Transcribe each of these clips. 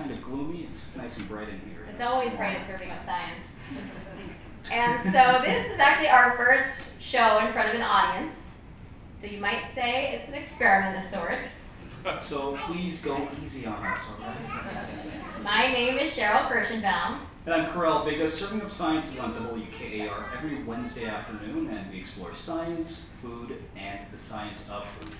kind of gloomy, it's nice and bright in here. It's always bright at Serving Up Science. and so this is actually our first show in front of an audience. So you might say it's an experiment of sorts. So please go easy on us, all right? My name is Cheryl Kirschenbaum. And I'm Karel Vega. Serving Up Science is on WKAR every Wednesday afternoon, and we explore science, food, and the science of food.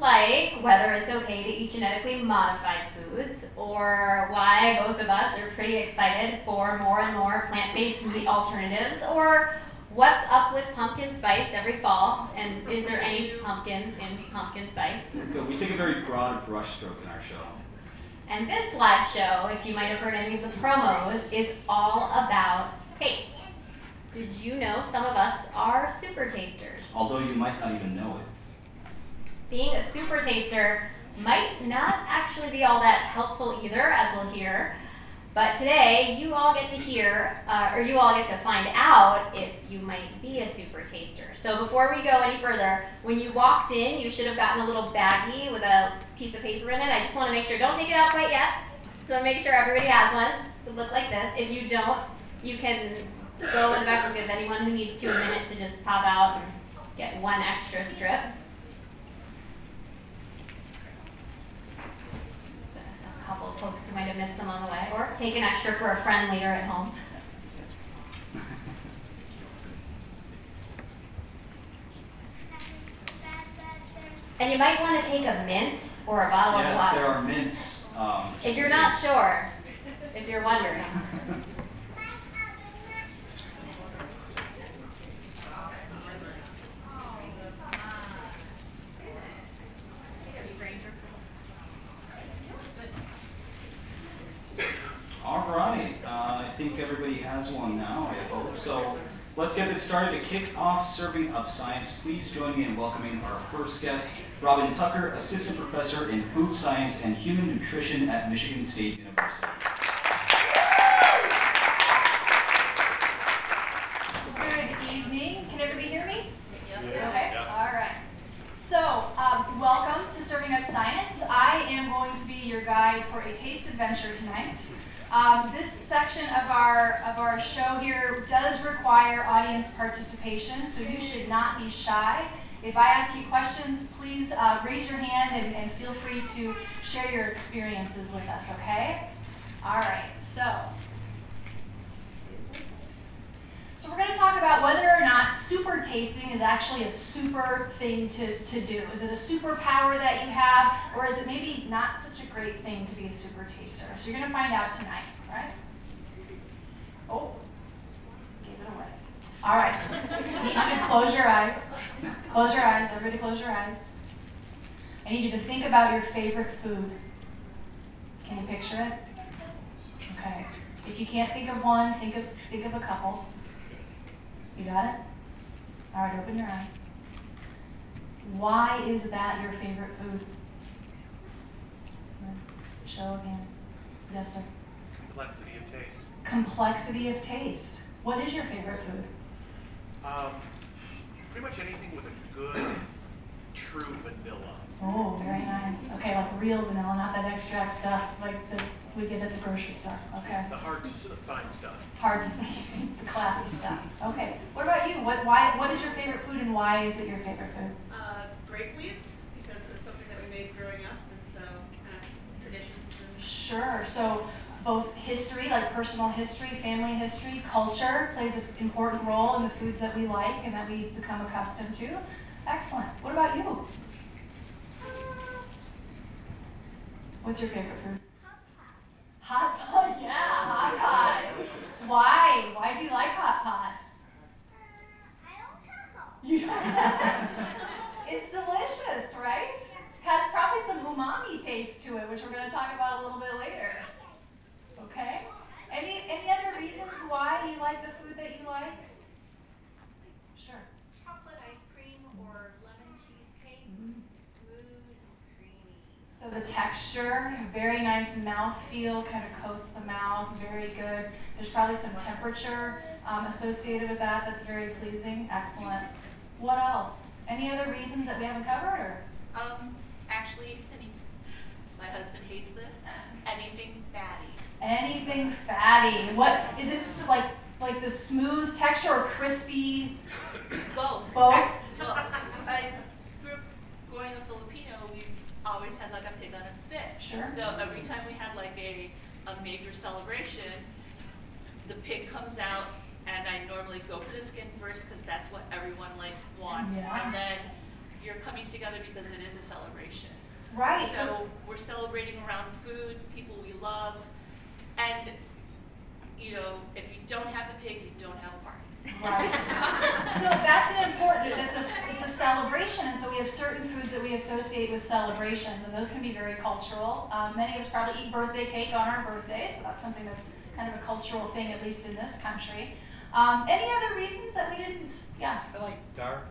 Like whether it's okay to eat genetically modified foods, or why both of us are pretty excited for more and more plant based meat alternatives, or what's up with pumpkin spice every fall, and is there any pumpkin in pumpkin spice? We take a very broad brushstroke in our show. And this live show, if you might have heard any of the promos, is all about taste. Did you know some of us are super tasters? Although you might not even know it. Being a super taster might not actually be all that helpful either, as we'll hear. But today, you all get to hear, uh, or you all get to find out if you might be a super taster. So before we go any further, when you walked in, you should have gotten a little baggie with a piece of paper in it. I just want to make sure, don't take it out quite yet. So to make sure everybody has one. It would look like this. If you don't, you can go in the back and give anyone who needs to a minute to just pop out and get one extra strip. couple of folks who might have missed them on the way, or take an extra for a friend later at home. And you might want to take a mint or a bottle yes, of water. Yes, there are mints. Um, if you're not sure, if you're wondering. All right, uh, I think everybody has one now, I hope. So let's get this started. To kick off Serving Up Science, please join me in welcoming our first guest, Robin Tucker, Assistant Professor in Food Science and Human Nutrition at Michigan State University. Good evening. Can everybody hear me? Okay, all right. So, um, welcome to Serving Up Science. I am going to be your guide for a taste adventure tonight. Um, this section of our of our show here does require audience participation, so you should not be shy. If I ask you questions, please uh, raise your hand and, and feel free to share your experiences with us, okay? All right, so. So we're going to talk about whether tasting is actually a super thing to, to do. Is it a superpower that you have, or is it maybe not such a great thing to be a super taster? So you're going to find out tonight, right? Oh, gave it away. All right. I need you to close your eyes. Close your eyes. Everybody close your eyes. I need you to think about your favorite food. Can you picture it? Okay. If you can't think of one, think of think of a couple. You got it? All right, open your eyes. Why is that your favorite food? Show of hands. Yes, sir. Complexity of taste. Complexity of taste. What is your favorite food? Um, pretty much anything with a good, true vanilla. Oh, very nice. Okay, like real vanilla, not that extract stuff like the we get at the grocery store. Okay. The hard to sort of find stuff. Hard to find the classy stuff. Okay. What about you? What why what is your favorite food and why is it your favorite food? Uh, grape leaves because it's something that we made growing up, and so kind of traditions. And Sure. So both history, like personal history, family history, culture plays an important role in the foods that we like and that we become accustomed to. Excellent. What about you? What's your favorite food? Hot pot, Hot pot, yeah, hot pot. Why? Why do you like hot pot? You don't It's delicious, right? Has probably some umami taste to it, which we're going to talk about a little bit later. Okay? Any any other reasons why you like the food that you like? Sure. chocolate ice cream or lemon cheesecake. Smooth and creamy. So the texture, very nice mouth feel, kind of coats the mouth, very good. There's probably some temperature um, associated with that that's very pleasing. Excellent. What else? Any other reasons that we haven't covered? Or Um, actually, My husband hates this. Anything fatty. Anything fatty. What is it like? Like the smooth texture or crispy? Both. Both? Well, I grew up growing up Filipino. Always had like a pig on a spit. Sure. So every time we had like a, a major celebration, the pig comes out, and I normally go for the skin first because that's what everyone like wants. Yeah. And then you're coming together because it is a celebration. Right. So we're celebrating around food, people we love, and you know, if you don't have the pig, you don't have a party. Right. So that's an important, it's a, it's a celebration, and so we have certain foods that we associate with celebrations, and those can be very cultural. Um, many of us probably eat birthday cake on our birthday, so that's something that's kind of a cultural thing, at least in this country. Um, any other reasons that we didn't, yeah? I like dark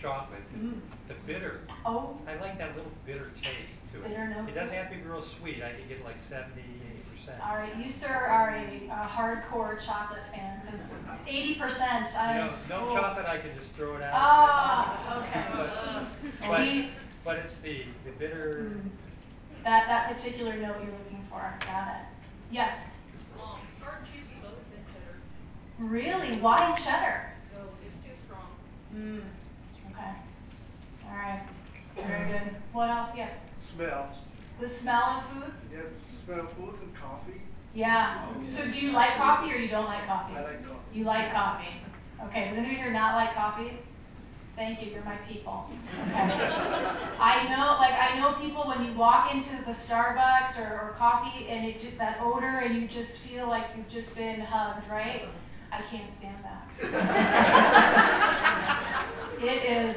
chocolate, Mm. the bitter. Oh, I like that little bitter taste to it. Bitter note It doesn't have to be real sweet. I could get like 70, 80%. All right, you sir are a, a hardcore chocolate fan, because eighty percent, You know, no oh. chocolate, I can just throw it out. Ah, okay. But, but, we- but it's the, the bitter, Mm. That, that particular note you're looking for, got it. Yes, Um, hard cheese is always in cheddar, really, why cheddar? so it's too strong. Mm, okay. All right, very good. What else, yes? Smell. The smell of food? Yes, smell food and coffee. Yeah. So do you like coffee or you don't like coffee? I like coffee. You like coffee. Okay, does anybody here not like coffee? Thank you, you're my people. Okay. I know, like, I know people when you walk into the Starbucks or, or coffee and it just, that odor and you just feel like you've just been hugged, right? I can't stand that. It is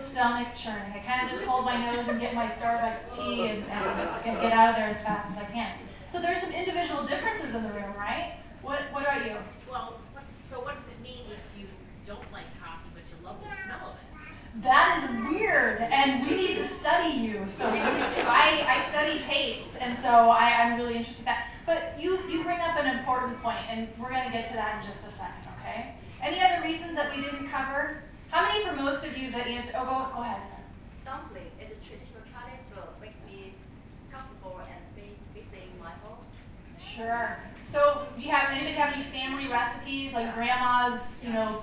stomach churning. I kind of just hold my nose and get my Starbucks tea and, and, and get out of there as fast as I can. So there's some individual differences in the room, right? What, what about you? Well, what's, so what does it mean if you don't like coffee, but you love the smell of it? That is weird, and we need to study you. So I, I study taste, and so I, I'm really interested in that. But you, you bring up an important point, and we're going to get to that in just a second, okay? Any other reasons that we didn't cover? How many for most of you that answer? Oh, go, go ahead, Sam. Dumpling is a traditional Chinese food, makes me comfortable and be busy in my home. Sure. So, do you have anybody have any family recipes like grandma's, you know,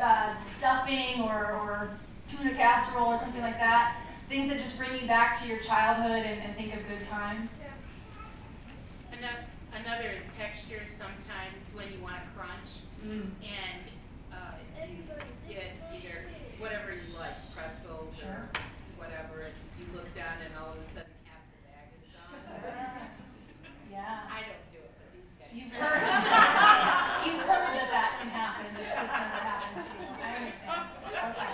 uh, stuffing or, or tuna casserole or something like that? Things that just bring you back to your childhood and, and think of good times. Another, another is texture. Sometimes when you want to crunch Mm. and uh, you get either whatever you like, pretzels Sure. or whatever, and you look down and all of a sudden half the bag is gone. Yeah. I don't do it, but these guys. You've heard, you've heard that that can happen. It's just never happened to you. I understand. Okay.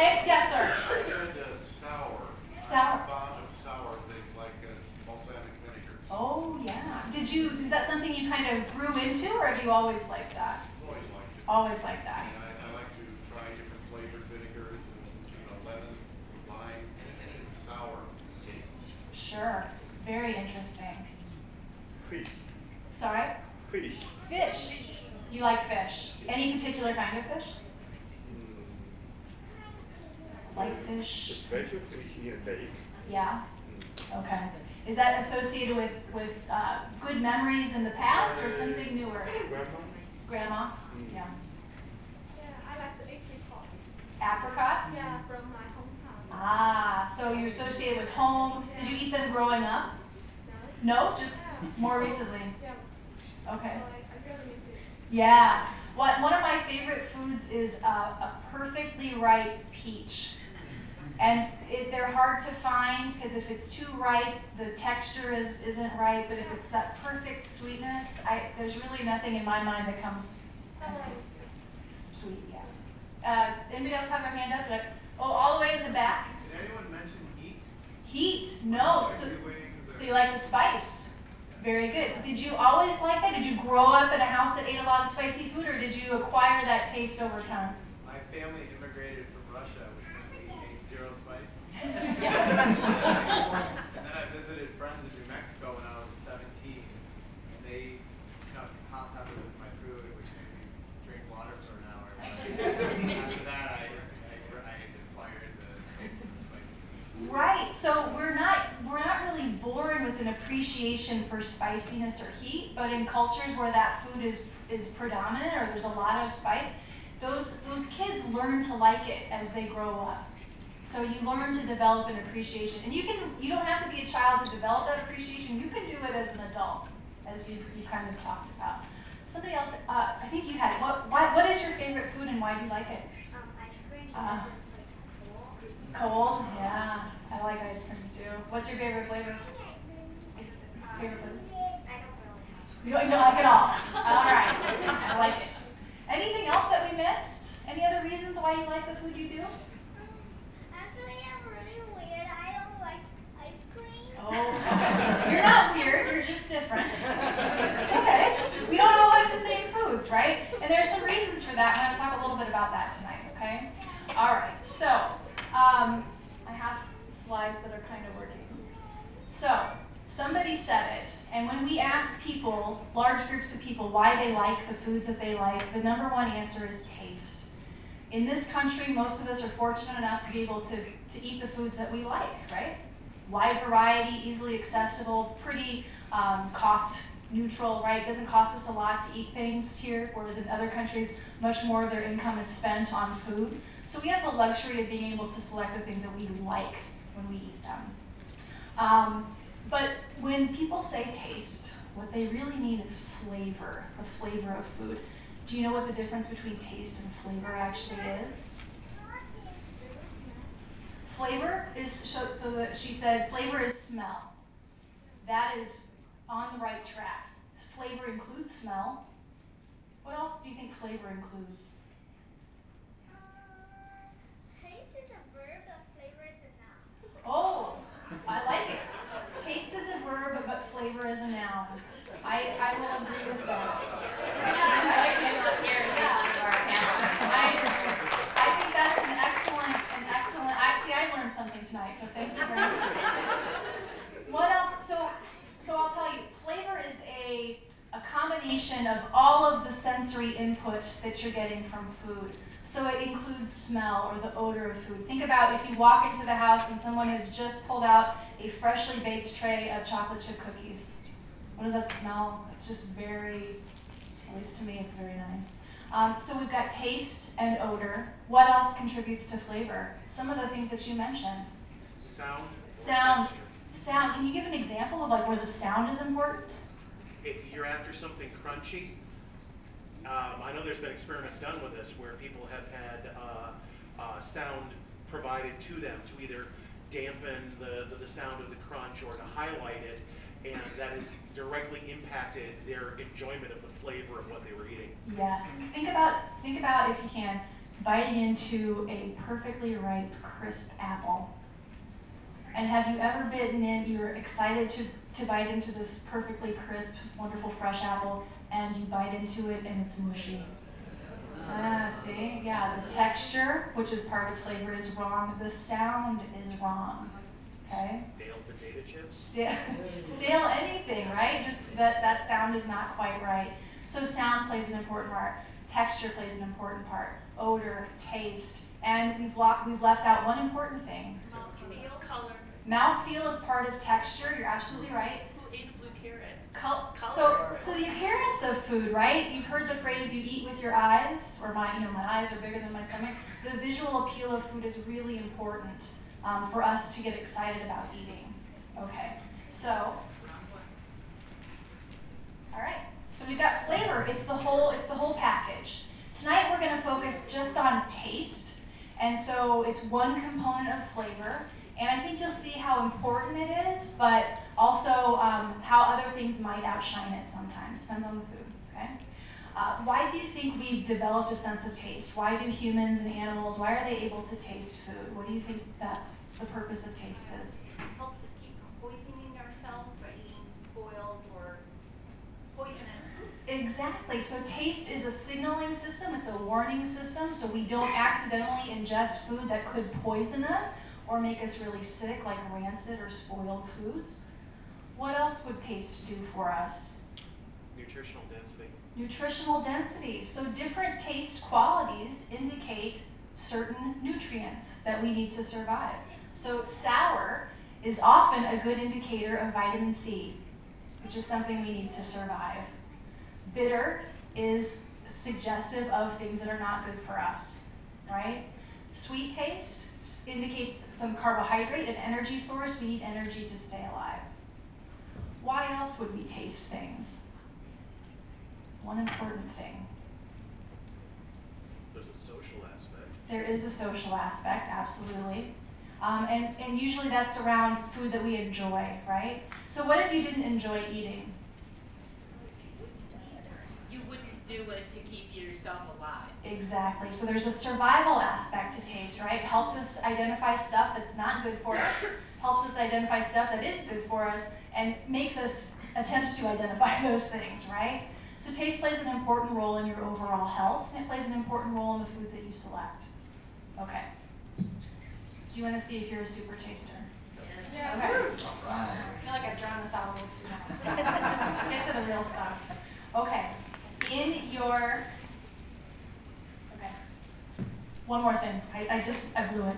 Eh, yes, sir. Good uh, sour. Sour. I'm fond of sour things like uh, balsamic vinegar. Oh yeah. Did you? Is that something you kind of grew into, or have you always liked that? Always liked it. Always liked that. And I, I like to try different flavored vinegars and, you know, lemon, lime, and sour tastes. Sure. Very interesting. Fish. Sorry. Fish. Fish. You like fish? Any particular kind of fish? Like fish? Special fish in a bake. Yeah. Okay. Is that associated with with uh, good memories in the past or something newer? Grandma? Grandma. Mm. Yeah. Yeah, I like the apricot. Apricots. Yeah, from my hometown. Ah, so you're associated with home. Did you eat them growing up? No, just more recently. Yeah, Okay. so I, I really miss it. Yeah. What, one of my favorite foods is a, a perfectly ripe peach. And it, they're hard to find because if it's too ripe, the texture is, isn't right. But if it's that perfect sweetness, I, there's really nothing in my mind that comes comes sweet. sweet. Yeah. Uh, anybody else have their hand up? Did I- oh, all the way in the back. Did anyone mention heat? Heat? No. So, so you like the spice? Very good. Did you always like that? Did you grow up in a house that ate a lot of spicy food, or did you acquire that taste over time? My family immigrated from Russia, which meant we ate zero spice. and then I visited friends in New Mexico when I was 17, and they snuck hot peppers in my food, which made me drink water for an hour. But after that, I, I, I acquired the taste of the spicy food. Right. So we're not we're not really born with an appreciation for spiciness or heat, but in cultures where that food is, is predominant or there's a lot of spice, those, those kids learn to like it as they grow up. So you learn to develop an appreciation. And you can you don't have to be a child to develop that appreciation. You can do it as an adult, as you you kind of talked about. Somebody else, uh, I think you had what why, what is your favorite food and why do you like it? Um, ice cream Uh, because it's like cold. Cold? Yeah. I like ice cream too. What's your favorite flavor? Favorite flavor? I don't really. You don't, you don't like it all. All right. I like it. Anything else that we missed? Any other reasons why you like the food you do? Actually, I'm really weird. I don't like ice cream. Oh, you're not weird. You're just different. It's okay. We don't all like the same foods, right? And there's some reasons for that. I'm going to talk a little bit about that tonight. Okay. All right. So um, I have s- slides that are kind of working. So somebody said it, and when we ask people, large groups of people, why they like the foods that they like, the number one answer is taste. In this country, most of us are fortunate enough to be able to, to eat the foods that we like, right? Wide variety, easily accessible, pretty um, cost neutral, right? Doesn't cost us a lot to eat things here, whereas in other countries, much more of their income is spent on food. So we have the luxury of being able to select the things that we like when we eat them. Um, but when people say taste, what they really mean is flavor, the flavor of food. Do you know what the difference between taste and flavor actually is? Flavor is so, so that she said flavor is smell. That is on the right track. Flavor includes smell. What else do you think flavor includes? Taste is a verb, but flavor is a noun. Oh, I like it. Taste is a verb, but flavor is a noun. I, I will agree with that. I, I think that's an excellent, an excellent, I, see, I learned something tonight, so thank you very much. What else? So, so I'll tell you, flavor is a, a combination of all of the sensory input that you're getting from food. So it includes smell or the odor of food. Think about if you walk into the house and someone has just pulled out a freshly baked tray of chocolate chip cookies. What does that smell? It's just very, at least to me, it's very nice. Um, so we've got taste and odor. What else contributes to flavor? Some of the things that you mentioned. Sound. Sound. Sound. Can you give an example of like where the sound is important? If you're after something crunchy, um, I know there's been experiments done with this where people have had uh, uh, sound provided to them to either dampen the, the, the sound of the crunch or to highlight it, and that has directly impacted their enjoyment of the flavor of what they were eating. Yes. Think about think about if you can biting into a perfectly ripe, crisp apple. And have you ever bitten in? You're excited to to bite into this perfectly crisp, wonderful, fresh apple, and you bite into it and it's mushy. Ah, see? Yeah, the texture, which is part of flavor, is wrong. The sound is wrong. Okay? Stale potato chips. Stale, stale anything, right? Just that, that sound is not quite right. So sound plays an important part. Texture plays an important part. Odor, taste, and we've, lo- we've left out one important thing. Feel color. Mouthfeel is part of texture. You're absolutely right. Who ate blue carrot? Col- Color. so, so the appearance of food, right? You've heard the phrase "you eat with your eyes," or my, you know, my eyes are bigger than my stomach. The visual appeal of food is really important um, for us to get excited about eating. Okay, so, all right. So we've got flavor. It's the whole. It's the whole package. Tonight we're going to focus just on taste, and so it's one component of flavor. And I think you'll see how important it is, but also um, how other things might outshine it sometimes. Depends on the food, okay? Uh, why do you think we've developed a sense of taste? Why do humans and animals, why are they able to taste food? What do you think that the purpose of taste is? It Helps us keep from poisoning ourselves by eating spoiled or poisonous food. Exactly. So taste is a signaling system, it's a warning system, so we don't accidentally ingest food that could poison us or make us really sick, like rancid or spoiled foods. What else would taste do for us? Nutritional density. Nutritional density. So different taste qualities indicate certain nutrients that we need to survive. So sour is often a good indicator of vitamin C, which is something we need to survive. Bitter is suggestive of things that are not good for us, right? Sweet taste indicates some carbohydrate, an energy source. We need energy to stay alive. Why else would we taste things? One important thing. There's a social aspect. There is a social aspect, absolutely. Um, and, and usually that's around food that we enjoy, right? So, what if you didn't enjoy eating? You wouldn't do it to keep yourself alive. Exactly. So, there's a survival aspect to taste, right? Helps us identify stuff that's not good for us, helps us identify stuff that is good for us, and makes us attempt to identify those things, right? So, taste plays an important role in your overall health, and it plays an important role in the foods that you select. Okay. Do you want to see if you're a super taster? Yeah. Okay. I feel like I've drawn this out a little too much. So let's get to the real stuff. Okay. In your. One more thing. I, I just I blew it.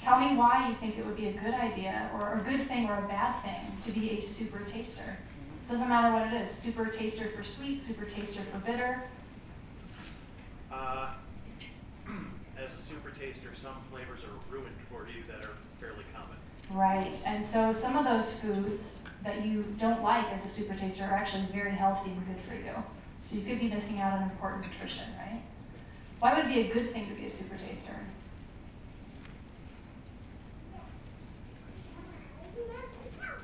Tell me why you think it would be a good idea or a good thing or a bad thing to be a super taster. Doesn't matter what it is. Super taster for sweet, super taster for bitter. Uh, as a super taster, some flavors are ruined for you that are fairly common. Right. And so some of those foods that you don't like as a super taster are actually very healthy and good for you. So you could be missing out on important nutrition, right? Why would it be a good thing to be a super taster?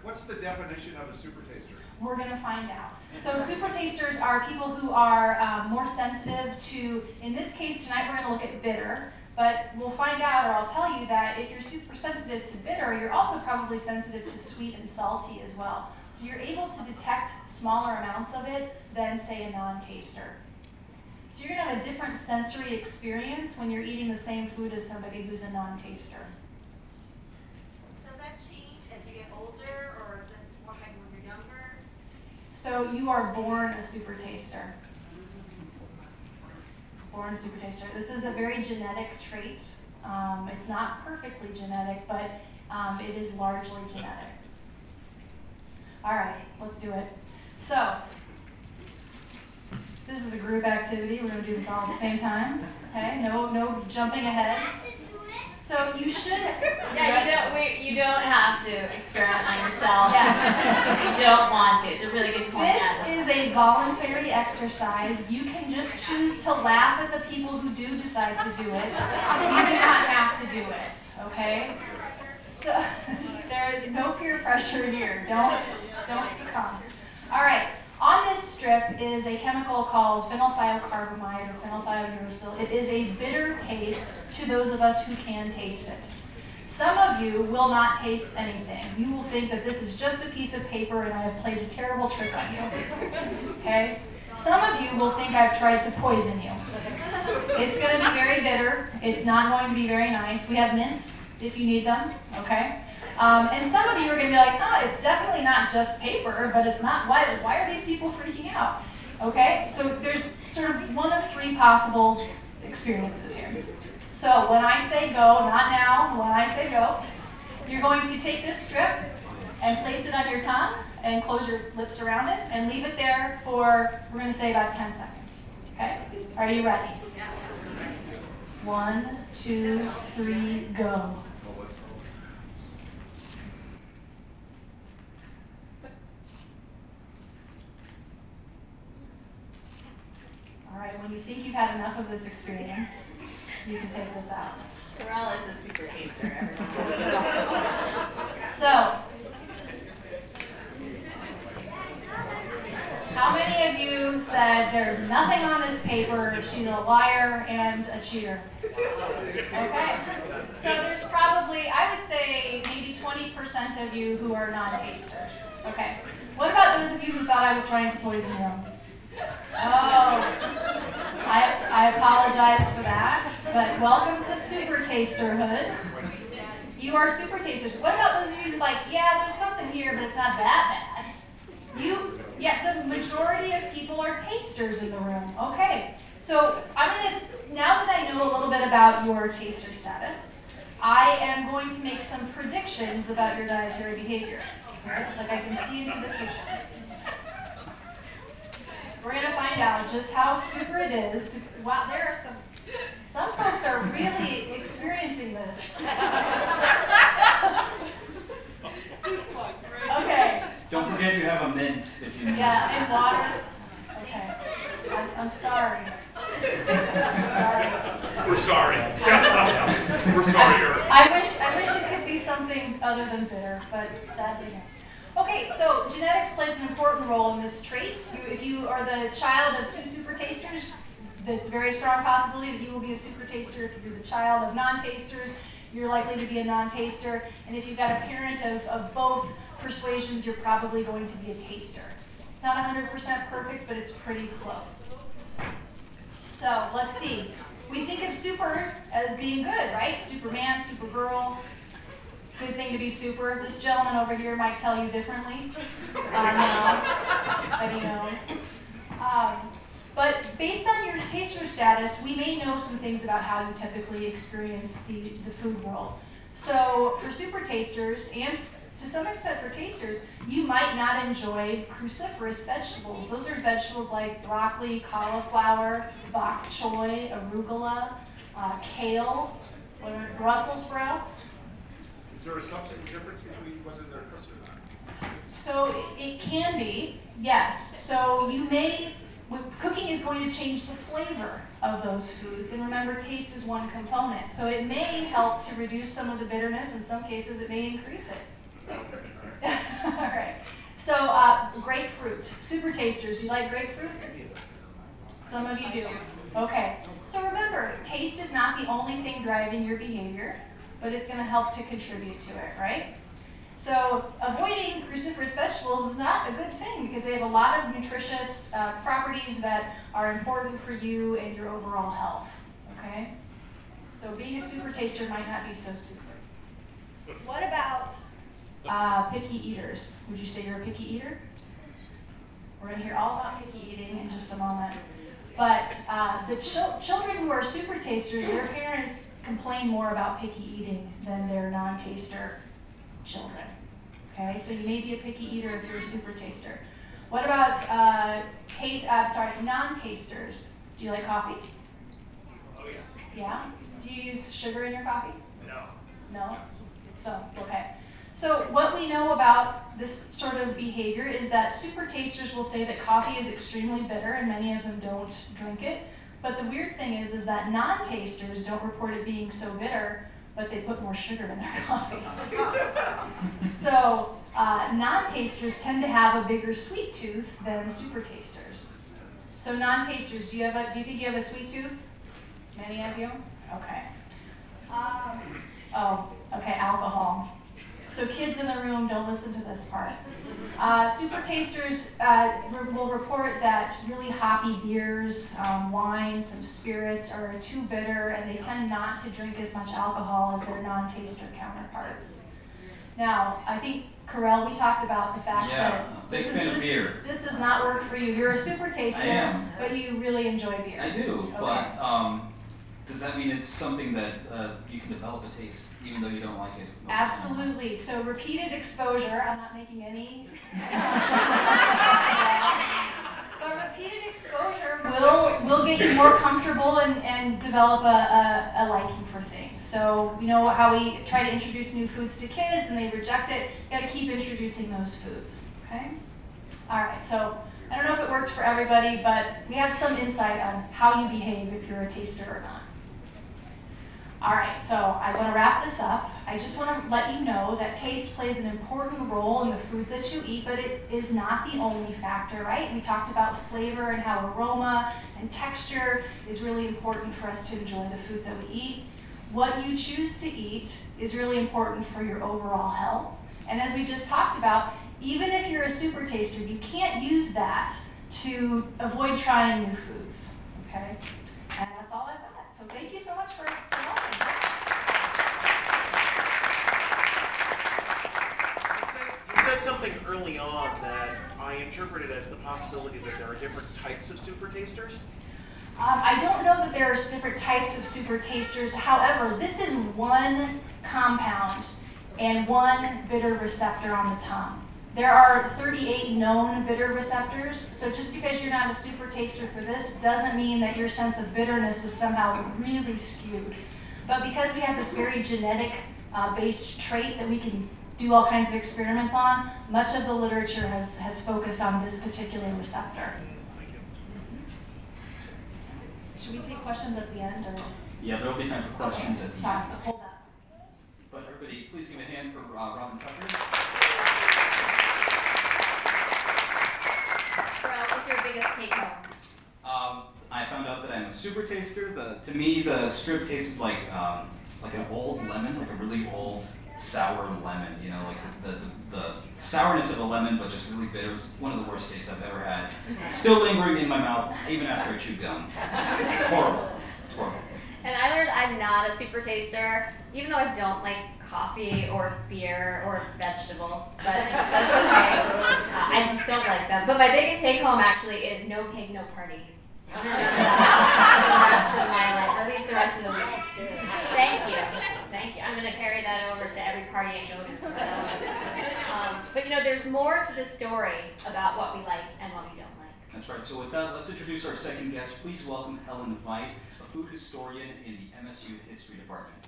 What's the definition of a super taster? We're going to find out. So, super tasters are people who are um, more sensitive to, in this case tonight, we're going to look at bitter. But we'll find out, or I'll tell you, that if you're super sensitive to bitter, you're also probably sensitive to sweet and salty as well. So, you're able to detect smaller amounts of it than, say, a non taster. So, you're going to have a different sensory experience when you're eating the same food as somebody who's a non taster. Does that change as you get older, or more like when you're younger? So you are born a super taster. Born a super taster. This is a very genetic trait. Um, it's not perfectly genetic, but um, it is largely genetic. All right, let's do it. So this is a group activity. We're going to do this all at the same time. Okay, no, no jumping ahead. So you should. Yeah, you don't. We, you don't have to experiment on yourself. Yes. if you don't want to. It's a really good point. This Adam. is a voluntary exercise. You can just choose to laugh at the people who do decide to do it. You do not have to do it, okay? So there is no peer pressure here. Don't don't succumb. All right. On this strip is a chemical called phenylthiocarbamide or phenylthiouracil. It is a bitter taste to those of us who can taste it. Some of you will not taste anything. You will think that this is just a piece of paper and I have played a terrible trick on you. Okay? Some of you will think I've tried to poison you. It's going to be very bitter. It's not going to be very nice. We have mints if you need them. Okay? Um, and some of you are going to be like, oh, it's definitely not just paper, but it's not. Why, why are these people freaking out? Okay? So there's sort of one of three possible experiences here. So when I say go, not now, when I say go, you're going to take this strip and place it on your tongue and close your lips around it and leave it there for, we're going to say about 10 seconds. Okay? Are you ready? One, two, three, go. All right, when you think you've had enough of this experience, you can take this out. Corella is a super taster, everyone. So, how many of you said there's nothing on this paper, she's a liar and a cheater? Okay, so there's probably, I would say, maybe 20% of you who are non-tasters. Okay, what about those of you who thought I was trying to poison you? Oh, I, I apologize for that, but welcome to Super Tasterhood. You are super tasters. What about those of you who like, yeah, there's something here, but it's not that bad? You, yeah, the majority of people are tasters in the room. Okay, so I'm gonna, now that I know a little bit about your taster status, I am going to make some predictions about your dietary behavior. It's like I can see into the future. We're gonna find out just how super it is. To, wow, there are some. Some folks are really experiencing this. okay. Don't forget you have a mint if you need Yeah, it. and water. Okay. I'm, I'm sorry. I'm sorry. We're sorry. Yes, we're sorry. Eric. I wish I wish it could be something other than bitter, but sadly no. Okay, so genetics plays an important role in this trait. You, if you are the child of two super tasters, that's a very strong possibility that you will be a super taster. If you're the child of non-tasters, you're likely to be a non-taster. And if you've got a parent of, of both persuasions, you're probably going to be a taster. It's not 100% perfect, but it's pretty close. So let's see. We think of super as being good, right? Superman, Supergirl. Good thing to be super. This gentleman over here might tell you differently. I know, but he knows. Um, but based on your taster status, we may know some things about how you typically experience the, the food world. So for super tasters, and to some extent for tasters, you might not enjoy cruciferous vegetables. Those are vegetables like broccoli, cauliflower, bok choy, arugula, uh, kale, Brussels sprouts. Is there a substantive difference between whether they're cooked or not? So it, can be, yes. So you may, cooking is going to change the flavor of those foods. And remember, taste is one component. So it may help to reduce some of the bitterness. In some cases, it may increase it. All right. So uh, grapefruit, super tasters. Do you like grapefruit? Some of you do. Okay. So remember, taste is not the only thing driving your behavior, but it's going to help to contribute to it, right? So avoiding cruciferous vegetables is not a good thing because they have a lot of nutritious uh, properties that are important for you and your overall health. Okay? So being a super taster might not be so super. What about uh, picky eaters? Would you say you're a picky eater? We're going to hear all about picky eating in just a moment. But uh, the chil- children who are super tasters, their parents complain more about picky eating than their non-taster children. Okay, so you may be a picky eater if you're a super taster. What about uh, taste? Uh, sorry, non-tasters. Do you like coffee? Oh, yeah. Yeah. Do you use sugar in your coffee? No. No. So okay. So what we know about this sort of behavior is that super tasters will say that coffee is extremely bitter, and many of them don't drink it. But the weird thing is, is that non-tasters don't report it being so bitter, but they put more sugar in their coffee. so uh, non-tasters tend to have a bigger sweet tooth than super tasters. So non-tasters, do you have a? Do you think you have a sweet tooth? Many of you. Okay. Um, oh, okay. Alcohol. So kids in the room, don't listen to this part. Uh, super tasters uh, will report that really hoppy beers, um, wines, some spirits are too bitter, and they tend not to drink as much alcohol as their non-taster counterparts. Now, I think Karel, we talked about the fact Yeah, that this, is, this, beer. this does not work for you. You're a super taster, but you really enjoy beer. I do, Okay. but um, does that mean it's something that uh, you can develop a taste even though you don't like it? Absolutely. So repeated exposure, I'm not making any but repeated exposure will will get you more comfortable and, and develop a, a, a liking for things. So you know how we try to introduce new foods to kids and they reject it, you gotta keep introducing those foods. Okay? Alright, so I don't know if it worked for everybody, but we have some insight on how you behave if you're a taster or not. All right, so I want to wrap this up. I just want to let you know that taste plays an important role in the foods that you eat, but it is not the only factor, right? We talked about flavor and how aroma and texture is really important for us to enjoy the foods that we eat. What you choose to eat is really important for your overall health. And as we just talked about, even if you're a super taster, you can't use that to avoid trying new foods, okay? And that's all I've got. So thank you so much for for watching. You said something early on that I interpreted as the possibility that there are different types of super tasters. Um, I don't know that there's different types of super tasters. However, this is one compound and one bitter receptor on the tongue. There are 38 known bitter receptors, so just because you're not a super taster for this doesn't mean that your sense of bitterness is somehow really skewed. But because we have this very genetic uh, based trait that we can do all kinds of experiments on, much of the literature has, has focused on this particular receptor. Should we take questions at the end or? Yeah, there will be time for questions Okay, at the Sorry, end. hold that. But everybody, please give a hand for uh, Robin Tucker. Well, what's your biggest take home? Um, I found out that I'm a super taster. The to me, the strip tasted like um, like an old lemon, like a really old sour lemon. You know, like the, the, the sourness of a lemon, but just really bitter. It was one of the worst tastes I've ever had. Still lingering in my mouth, even after I chew gum. horrible. It's horrible. And I learned I'm not a super taster, even though I don't like coffee or beer or vegetables. But that's okay. Uh, I just don't like them. But my biggest take home actually is no pig, no party. The rest of my life, at least the rest of the week. Thank you. Thank you. I'm going to carry that over to every party I go to. So, um, but you know, there's more to the story about what we like and what we don't like. That's right. So with that, let's introduce our second guest. Please welcome Helen Veit, a food historian in the MSU History Department.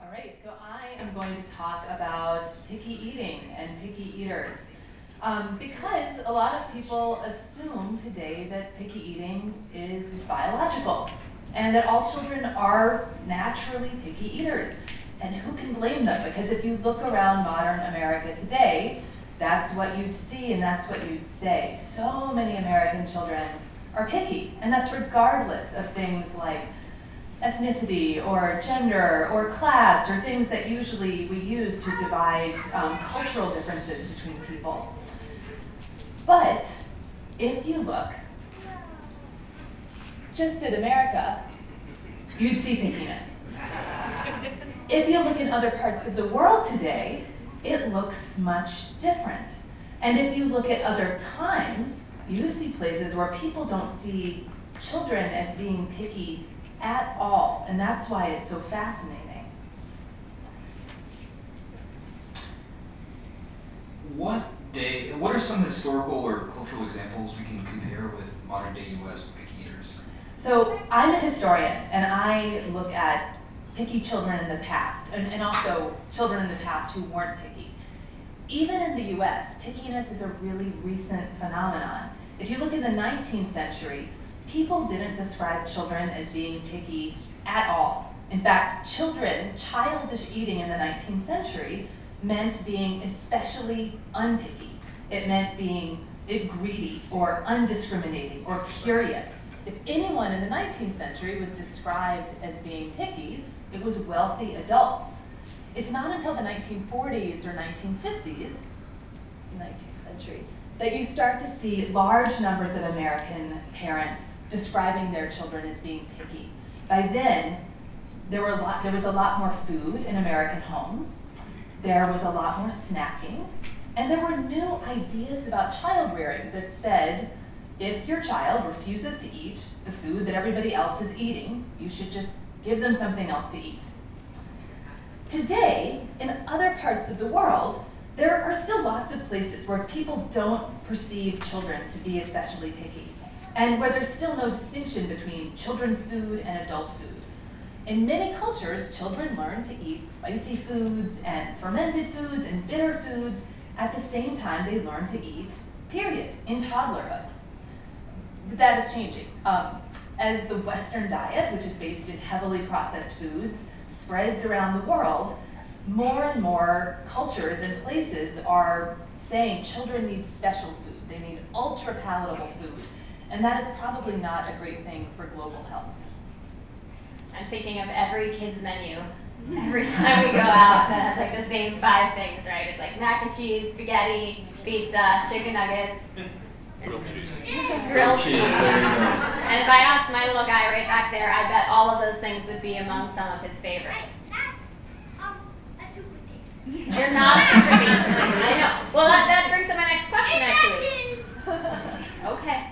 All right, so I am going to talk about picky eating and picky eaters. Um, because a lot of people assume today that picky eating is biological and that all children are naturally picky eaters. And who can blame them? Because if you look around modern America today, that's what you'd see and that's what you'd say. So many American children are picky, and that's regardless of things like ethnicity or gender or class or things that usually we use to divide um, cultural differences between people. But if you look just at America, you'd see pickiness. If you look in other parts of the world today, it looks much different. And if you look at other times, you see places where people don't see children as being picky at all. And that's why it's so fascinating. What day? What are some historical or cultural examples we can compare with modern day U.S. picky eaters? So I'm a historian, and I look at picky children in the past, and, and also children in the past who weren't picky. Even in the US, pickiness is a really recent phenomenon. If you look in the 19th century, people didn't describe children as being picky at all. In fact, children, childish eating in the 19th century meant being especially unpicky. It meant being eh, greedy or undiscriminating or curious. If anyone in the 19th century was described as being picky, it was wealthy adults. It's not until the 1940s or 1950s, the 19th century, that you start to see large numbers of American parents describing their children as being picky. By then, there, were a lot, there was a lot more food in American homes, there was a lot more snacking, and there were new ideas about child rearing that said if your child refuses to eat the food that everybody else is eating, you should just give them something else to eat. Today, in other parts of the world, there are still lots of places where people don't perceive children to be especially picky, and where there's still no distinction between children's food and adult food. In many cultures, children learn to eat spicy foods and fermented foods and bitter foods at the same time they learn to eat, period, in toddlerhood. But that is changing. Um, as the Western diet, which is based in heavily processed foods, spreads around the world, more and more cultures and places are saying children need special food. They need ultra palatable food. And that is probably not a great thing for global health. I'm thinking of every kid's menu. Every time we go out, that has like the same five things, right? It's like mac and cheese, spaghetti, pizza, chicken nuggets, Grilled cheese. grilled Cheese, cheese. there you go. And if I asked my little guy right back there, I bet all of those things would be among some of his favorites. Um, a super taste. You're not a super. I know. Well, that, that brings up my next question, actually. Okay.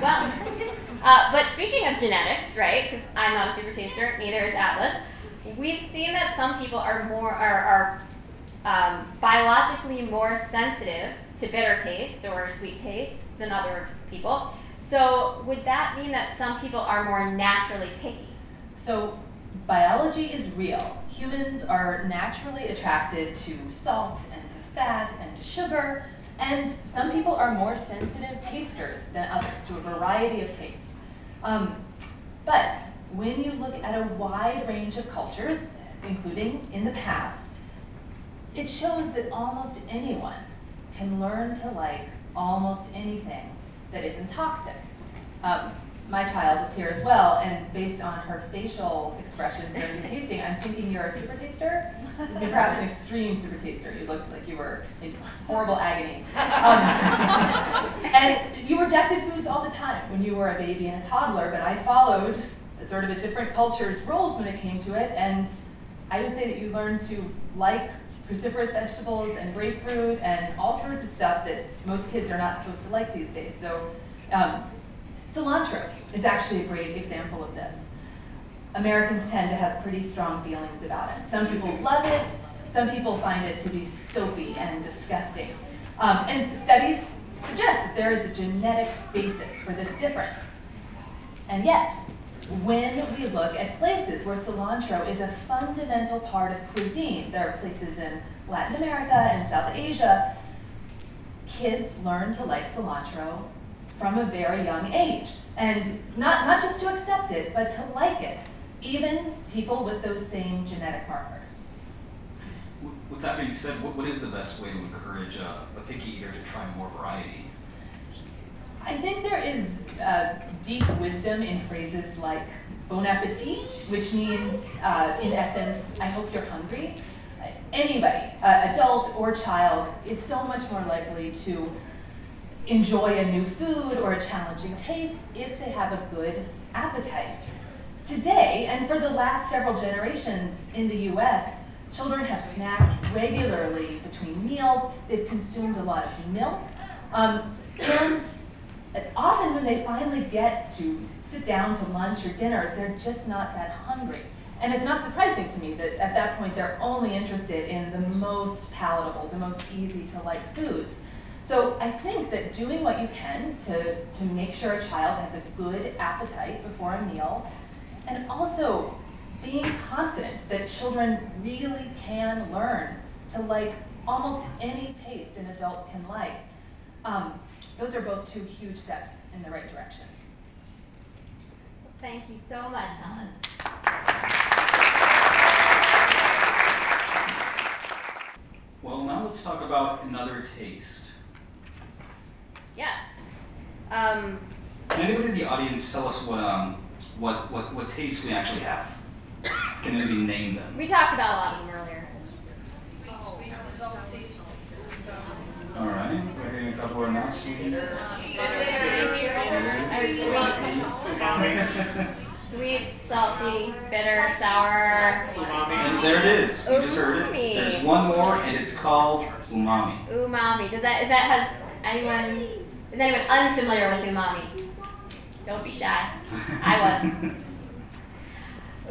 Well, Uh, but speaking of genetics, right? Because I'm not a super taster, neither is Atlas. We've seen that some people are more are, are um, biologically more sensitive to bitter tastes or sweet tastes than other people. So would that mean that some people are more naturally picky? So biology is real. Humans are naturally attracted to salt and to fat and to sugar, and some people are more sensitive tasters than others to a variety of tastes. Um, but when you look at a wide range of cultures, including in the past, it shows that almost anyone can learn to like almost anything that isn't toxic. Um, my child is here as well, and based on her facial expressions during the tasting, I'm thinking you're a super taster. Perhaps an extreme super taster. You looked like you were in horrible agony. Um, and you rejected foods all the time when you were a baby and a toddler, but I followed sort of a different culture's rules when it came to it, and I would say that you learned to like cruciferous vegetables and grapefruit and all sorts of stuff that most kids are not supposed to like these days. So um, cilantro is actually a great example of this. Americans tend to have pretty strong feelings about it. Some people love it, some people find it to be soapy and disgusting. Um, and studies suggest that there is a genetic basis for this difference. And yet, when we look at places where cilantro is a fundamental part of cuisine, there are places in Latin America and South Asia, kids learn to like cilantro from a very young age. And not, not just to accept it, but to like it, even people with those same genetic markers. With that being said, what, what is the best way to encourage a, a picky eater to try more variety? I think there is uh, deep wisdom in phrases like bon appetit, which means, uh, in essence, I hope you're hungry. Anybody, uh, adult or child, is so much more likely to enjoy a new food or a challenging taste if they have a good appetite. Today, and for the last several generations in the US, children have snacked regularly between meals, they've consumed a lot of milk, um, and often when they finally get to sit down to lunch or dinner, they're just not that hungry. And it's not surprising to me that at that point they're only interested in the most palatable, the most easy to like foods. So I think that doing what you can to, to make sure a child has a good appetite before a meal, and also being confident that children really can learn to like almost any taste an adult can like. Um, those are both two huge steps in the right direction. Thank you so much, Helen. Well, now let's talk about another taste. Yes. Um, Can anybody in the audience tell us what um what what, what taste we actually have? Can anybody name them? we talked about a lot of them earlier. All right, we're getting a couple are now. Sweet. Sweet, salty, bitter, sour. And there it is. You just heard it. There's one more, and it's called umami. Umami. Does that is that has anyone is anyone unfamiliar with umami? Don't be shy. I was.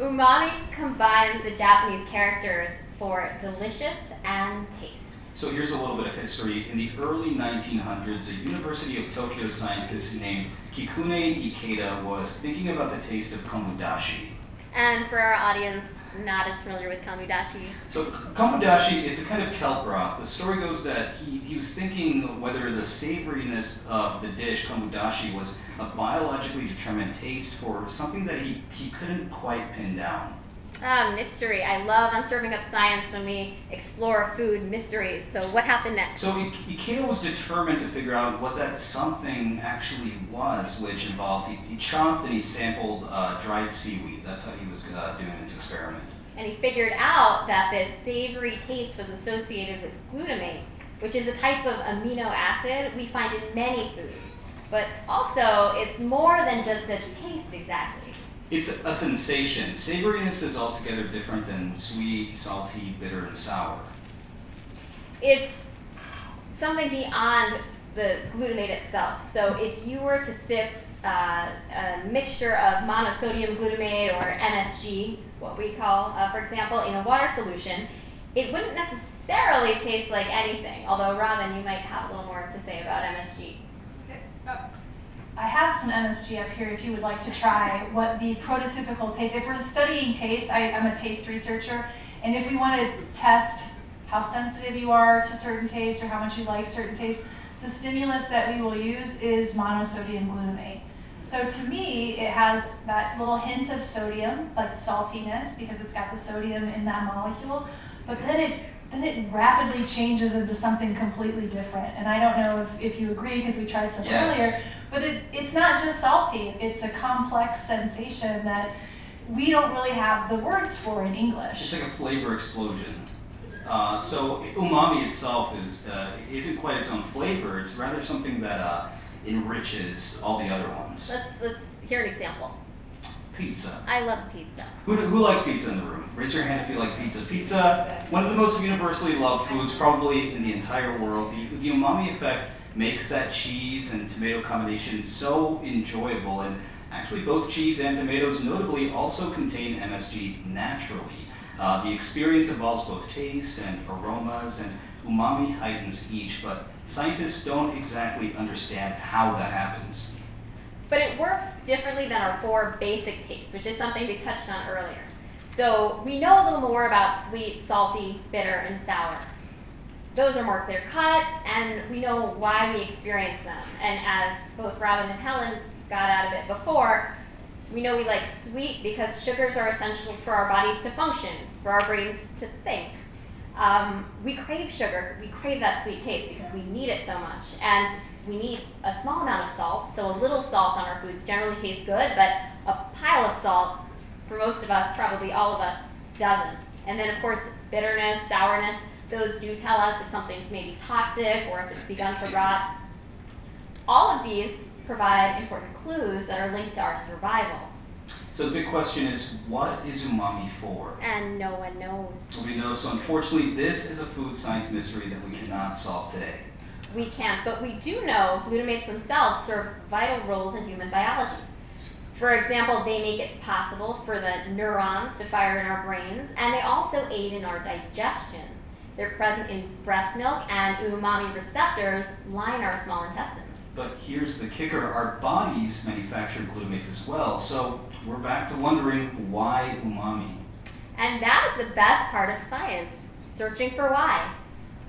Umami combines the Japanese characters for delicious and taste. So here's a little bit of history. In the early 1900s, a University of Tokyo scientist named Kikunae Ikeda was thinking about the taste of kombu dashi. And for our audience not as familiar with kombu dashi, So kombu dashi, it's a kind of kelp broth. The story goes that he, he was thinking whether the savoriness of the dish, kombu dashi, was a biologically determined taste for something that he, he couldn't quite pin down. Ah, mystery. I love on serving up science when we explore food mysteries. So what happened next? So I- Ikeda was determined to figure out what that something actually was, which involved he, he chopped and he sampled uh, dried seaweed. That's how he was uh, doing his experiment. And he figured out that this savory taste was associated with glutamate, which is a type of amino acid we find in many foods. But also, it's more than just a taste exactly. It's a sensation. Savoriness is altogether different than sweet, salty, bitter, and sour. It's something beyond the glutamate itself. So if you were to sip uh, a mixture of monosodium glutamate or MSG, what we call, uh, for example, in a water solution, it wouldn't necessarily taste like anything. Although, Robin, you might have a little more to say about MSG. I have some MSG up here if you would like to try what the prototypical taste. If we're studying taste, I, I'm a taste researcher, and if we want to test how sensitive you are to certain tastes or how much you like certain tastes, the stimulus that we will use is monosodium glutamate. So to me, it has that little hint of sodium, like saltiness, because it's got the sodium in that molecule. But then it then it rapidly changes into something completely different. And I don't know if, if you agree because we tried some Yes. earlier, but it, it's not just salty. It's a complex sensation that we don't really have the words for in English. It's like a flavor explosion. Uh, so umami itself is uh, isn't quite its own flavor. It's rather something that uh, enriches all the other ones. Let's let's hear an example. Pizza. I love pizza. Who, who likes pizza in the room? Raise your hand if you like pizza. Pizza, one of the most universally loved foods probably in the entire world. The, the umami effect makes that cheese and tomato combination so enjoyable. And actually, both cheese and tomatoes notably also contain MSG naturally. Uh, the experience involves both taste and aromas, and umami heightens each, but scientists don't exactly understand how that happens. But it works differently than our four basic tastes, which is something we touched on earlier. So we know a little more about sweet, salty, bitter, and sour. Those are more clear cut, and we know why we experience them. And as both Robin and Helen got out of it before, we know we like sweet because sugars are essential for our bodies to function, for our brains to think. Um, we crave sugar, we crave that sweet taste because we need it so much. And we need a small amount of salt, so a little salt on our foods generally tastes good, but a pile of salt, for most of us, probably all of us, doesn't. And then, of course, bitterness, sourness, those do tell us if something's maybe toxic or if it's begun to rot. All of these provide important clues that are linked to our survival. So the big question is, what is umami for? And no one knows. Nobody knows. So unfortunately, this is a food science mystery that we cannot solve today. We can't, but we do know glutamates themselves serve vital roles in human biology. For example, they make it possible for the neurons to fire in our brains, and they also aid in our digestion. They're present in breast milk, and umami receptors line our small intestines. But here's the kicker our bodies manufacture glutamates as well. So we're back to wondering why umami? And that is the best part of science searching for why.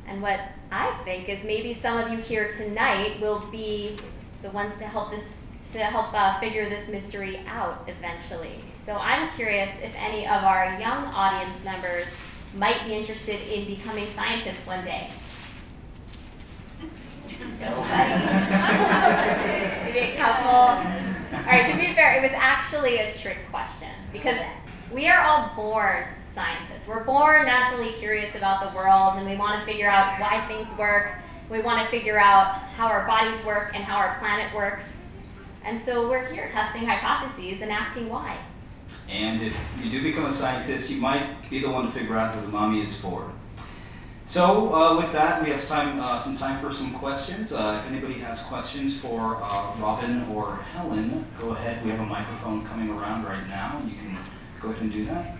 And what I think is maybe some of you here tonight will be the ones to help this to help uh, figure this mystery out eventually. So I'm curious if any of our young audience members might be interested in becoming scientists one day. Nobody. Maybe a couple. All right, to be fair, it was actually a trick question because we are all born scientists. We're born naturally curious about the world and we want to figure out why things work. We want to figure out how our bodies work and how our planet works. And so we're here testing hypotheses and asking why. And if you do become a scientist, you might be the one to figure out what umami is for. So uh, with that, we have time, uh, some time for some questions. Uh, if anybody has questions for uh, Robin or Helen, go ahead. We have a microphone coming around right now. You can go ahead and do that.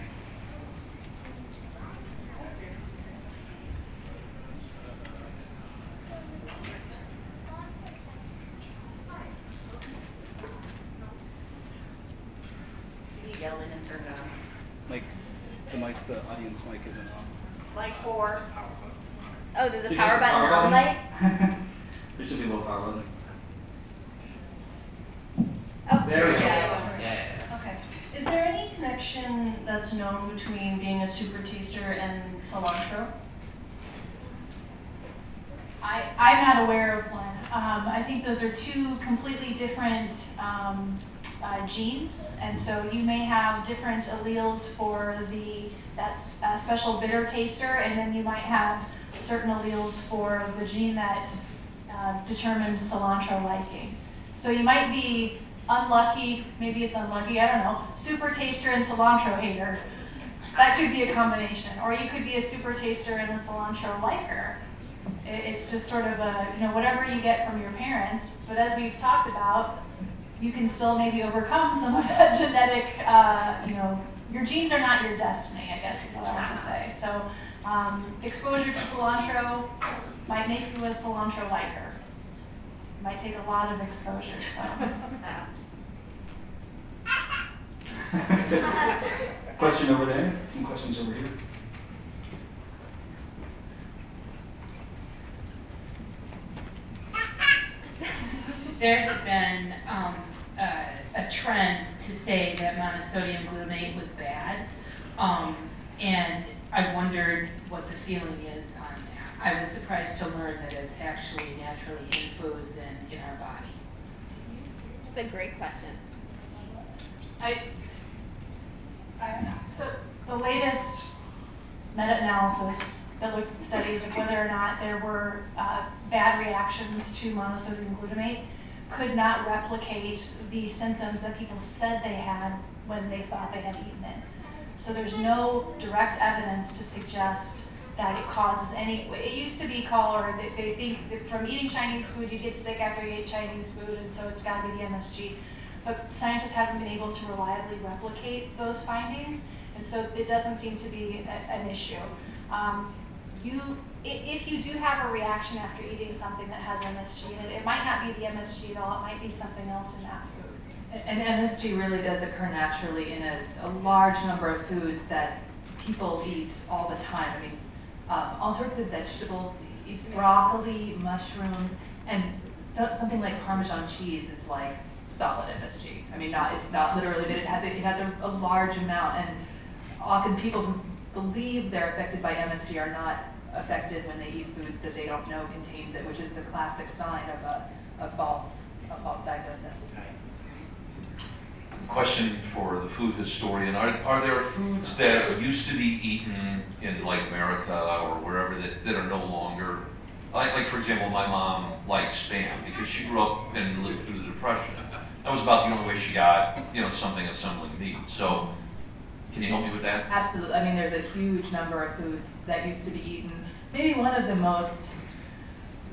Yell in and turn it on? Like, the mic, the audience mic isn't on. Like four. Oh, there's a Did power hit the button on the mic? there should be a little power button. Oh, There we go. go. Yeah. Okay. Is there any connection that's known between being a super taster and cilantro? I, I'm not aware of one. Um, I think those are two completely different um, uh, genes, and so you may have different alleles for the that's uh, special bitter taster, and then you might have certain alleles for the gene that uh, determines cilantro liking. So you might be unlucky, maybe it's unlucky, I don't know, super taster and cilantro hater. That could be a combination, or you could be a super taster and a cilantro liker. It, it's just sort of a, you know, whatever you get from your parents. But as we've talked about, you can still maybe overcome some of that genetic, uh, you know, your genes are not your destiny, I guess is what I want to say. So um, exposure to cilantro might make you a cilantro liker. Might take a lot of exposure, so. Question over there. Some questions over here. There have been um, a, a trend to say that monosodium glutamate was bad, um, and I wondered what the feeling is on that. I was surprised to learn that it's actually naturally in foods and in our body. That's a great question. I, I, so the latest meta-analysis that looked at studies of whether or not there were uh, bad reactions to monosodium glutamate could not replicate the symptoms that people said they had when they thought they had eaten it. So there's no direct evidence to suggest that it causes any. It used to be called, or they, they think that from eating Chinese food you get sick after you ate Chinese food, and so it's got to be the MSG. But scientists haven't been able to reliably replicate those findings, and so it doesn't seem to be a, an issue. Um, you, if you do have a reaction after eating something that has MSG in it, it might not be the MSG at all, it might be something else in that food. And MSG really does occur naturally in a, a large number of foods that people eat all the time. I mean, um, all sorts of vegetables, eat broccoli, mushrooms, and something like Parmesan cheese is like solid MSG. I mean, not it's not literally, but it has a, it has a, a large amount, and often people who believe they're affected by MSG are not affected when they eat foods that they don't know contains it, which is the classic sign of a, a false a false diagnosis. Question for the food historian: Are are there foods that used to be eaten in like America or wherever that, that are no longer like like for example, my mom likes spam because she grew up and lived through the depression. That was about the only way she got you know something assembling meat. So can you help me with that? Absolutely. I mean, there's a huge number of foods that used to be eaten. Maybe one of the most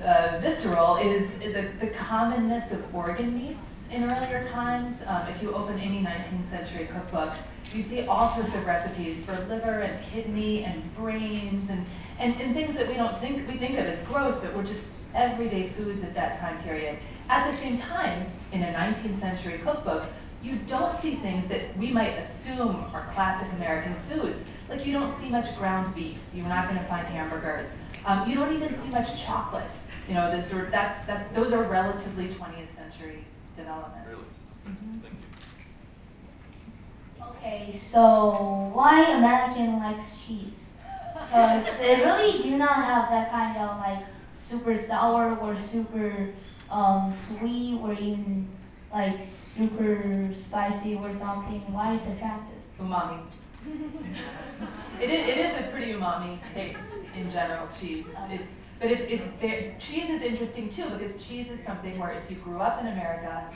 uh, visceral is the, the commonness of organ meats in earlier times. Um, if you open any 19th century cookbook, you see all sorts of recipes for liver and kidney and brains and, and, and things that we don't think we think of as gross, but were just everyday foods at that time period. At the same time, in a 19th century cookbook, you don't see things that we might assume are classic American foods. Like you don't see much ground beef. You're not going to find hamburgers. Um, you don't even see much chocolate. You know, this sort of, that's that's those are relatively 20th century developments. Really? Mm-hmm. Okay, so why American likes cheese? Because it really do not have that kind of like super sour or super um, sweet or even like super spicy or something. Why is it attractive? Umami. it, is, it is a pretty umami taste in general, cheese. It's, it's but it's, it's very, cheese is interesting too because cheese is something where if you grew up in America,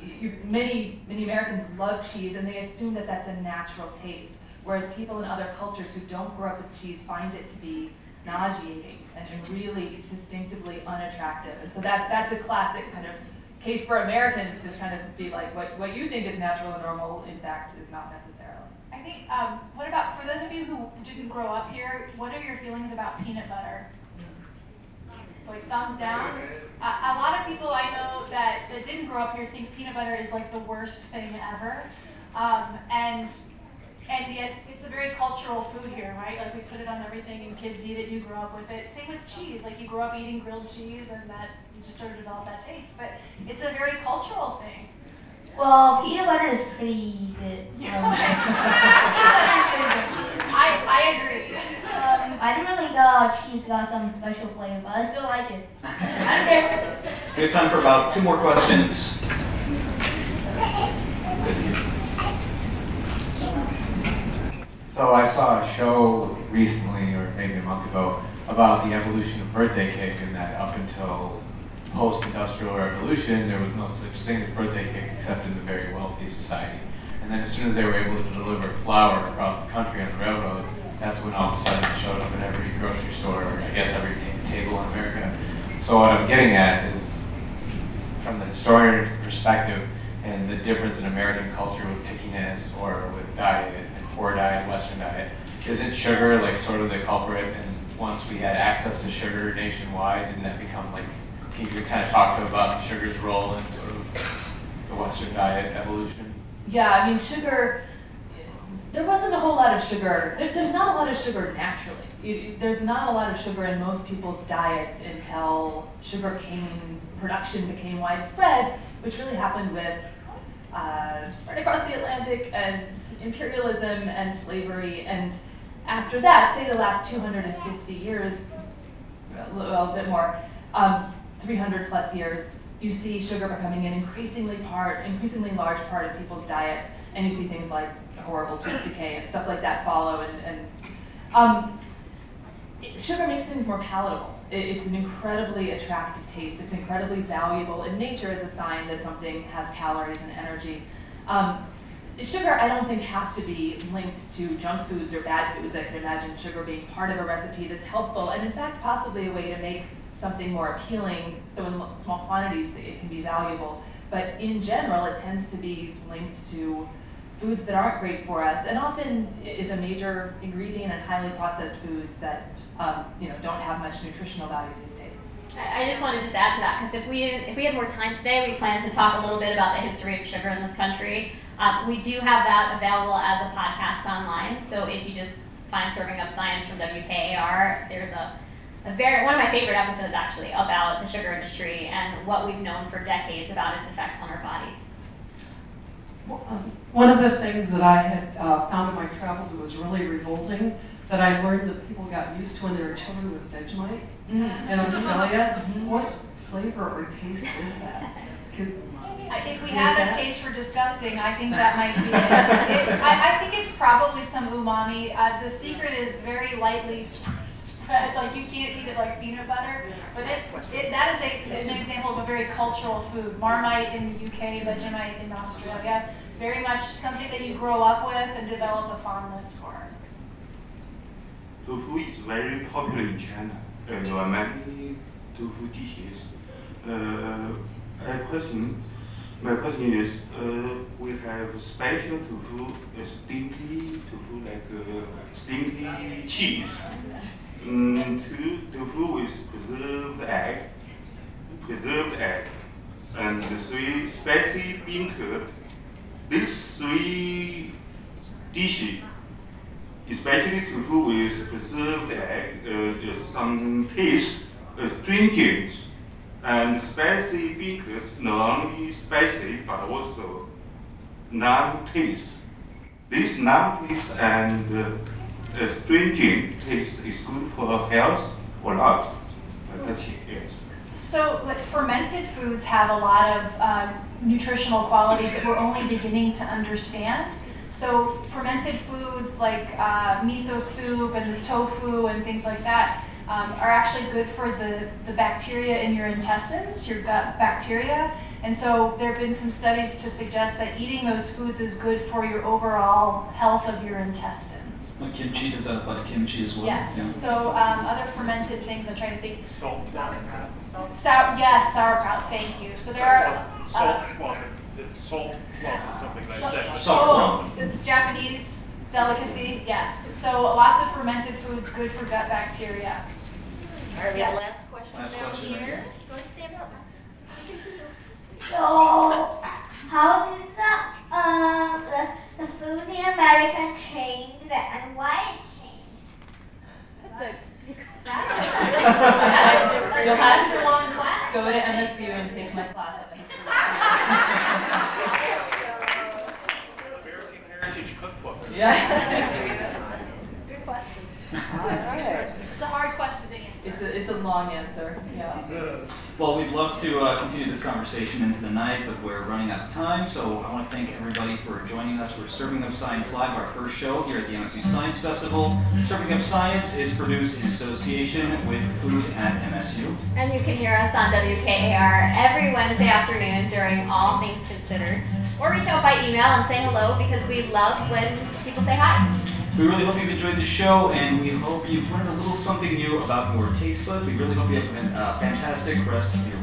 you, many many Americans love cheese and they assume that that's a natural taste, whereas people in other cultures who don't grow up with cheese find it to be nauseating and, and really distinctively unattractive. And so that that's a classic kind of case for Americans to kind of be like, what, what you think is natural and normal, in fact, is not necessarily. I think, um, what about, for those of you who didn't grow up here, what are your feelings about peanut butter? Like thumbs down? A, a lot of people I know that, that didn't grow up here think peanut butter is like the worst thing ever. Um, and and yet it's a very cultural food here, right? Like we put it on everything and kids eat it, you grow up with it. Same with cheese, like you grow up eating grilled cheese and that you just sort of develop that taste. But it's a very cultural thing. Well, peanut butter is pretty good. Yeah. I, I agree. Um, I didn't really know cheese got some special flavor, but I still like it. I don't care. We have time for about two more questions. So I saw a show recently, or maybe a month ago, about the evolution of birthday cake, and that up until post-industrial revolution, there was no such thing as birthday cake except in the very wealthy society. And then as soon as they were able to deliver flour across the country on the railroads, that's when all of a sudden it showed up in every grocery store, or I guess every table in America. So what I'm getting at is, from the historian perspective, and the difference in American culture with pickiness or with diet poor diet, Western diet. Isn't sugar like sort of the culprit? And once we had access to sugar nationwide, didn't that become like, can you kind of talk to about sugar's role in sort of the Western diet evolution? Yeah, I mean, sugar, there wasn't a whole lot of sugar. There, there's not a lot of sugar naturally. You, there's not a lot of sugar in most people's diets until sugar cane production became widespread, which really happened with uh, spread across the Atlantic and imperialism and slavery. And after that, say the last 250 years, a bit more, um, 300 plus years, you see sugar becoming an increasingly part, increasingly large part of people's diets, and you see things like horrible tooth decay and stuff like that follow. And, and um, sugar makes things more palatable. It, it's an incredibly attractive taste. It's incredibly valuable in nature as a sign that something has calories and energy. Um, sugar, I don't think, has to be linked to junk foods or bad foods. I can imagine sugar being part of a recipe that's helpful, and in fact, possibly a way to make something more appealing, so in small quantities it can be valuable. But in general, it tends to be linked to foods that aren't great for us, and often is a major ingredient in highly processed foods that um, you know don't have much nutritional value these days. I just wanted to just add to that because if we if we had more time today, we plan to talk a little bit about the history of sugar in this country. Um, we do have that available as a podcast online, so if you just find Serving Up Science from WKAR, there's a a very one of my favorite episodes actually about the sugar industry and what we've known for decades about its effects on our bodies. Um, one of the things that I had uh, found in my travels was really revolting that I learned that people got used to when they were children was Vegemite mm-hmm. in Australia. Mm-hmm. What flavor or taste is that? Could, if we have a taste for disgusting, I think that might be it. it I, I, think it's probably some umami. Uh, the secret is very lightly spread spread. Like you can't eat it like peanut butter. But it's it, that is a, an example of a very cultural food. Marmite in the UK, Vegemite in Australia. Very much something that you grow up with and develop a fondness for. Tofu is very popular in China. and There are many tofu dishes. Uh, a question. My question is, uh, we have special tofu, uh, stinky tofu, like uh, stinky cheese. Mm, two tofu with preserved egg, preserved egg, and the three spicy bean curd. These three dishes, especially tofu with preserved egg, uh, some taste astringent, and spicy bean curd not only spicy but also non-taste. This non-taste and uh, taste is good for health or not? That's it. So, like, fermented foods have a lot of uh, nutritional qualities that we're only beginning to understand. So, fermented foods like uh, miso soup and tofu and things like that um, are actually good for the, the bacteria in your intestines, your gut bacteria. And so, there have been some studies to suggest that eating those foods is good for your overall health of your intestines. Like kimchi, does that apply to kimchi as well? Yes. Yeah. So um, other fermented things. I'm trying to think. Salt. Sauerkraut. Sour. Yes, sauerkraut. Thank you. So there are. Salt. Uh, well, the salt lump is something that I said. Salt. The Japanese delicacy. Yes. So lots of fermented foods good for gut bacteria. All right. We have last question last down question here. Go ahead stand up. So, how does the uh, the, the food in America change and why it changed? That's a that's You'll have to long class. Go to MSU and take my class at American Heritage Cookbook. Yeah. Good question. It's a hard question to answer. It's a, it's a long answer, yeah. Well, we'd love to uh, continue this conversation into the night, but we're running out of time. So I want to thank everybody for joining us. We're Serving Up Science Live, our first show here at the MSU Science Festival. Serving Up Science is produced in association with Food at MSU. And you can hear us on WKAR every Wednesday afternoon during All Things Considered. Or reach out by email and say hello because we love when people say hi. We really hope you've enjoyed the show, and we hope you've learned a little something new about your taste buds. We really hope you have a uh, fantastic rest of your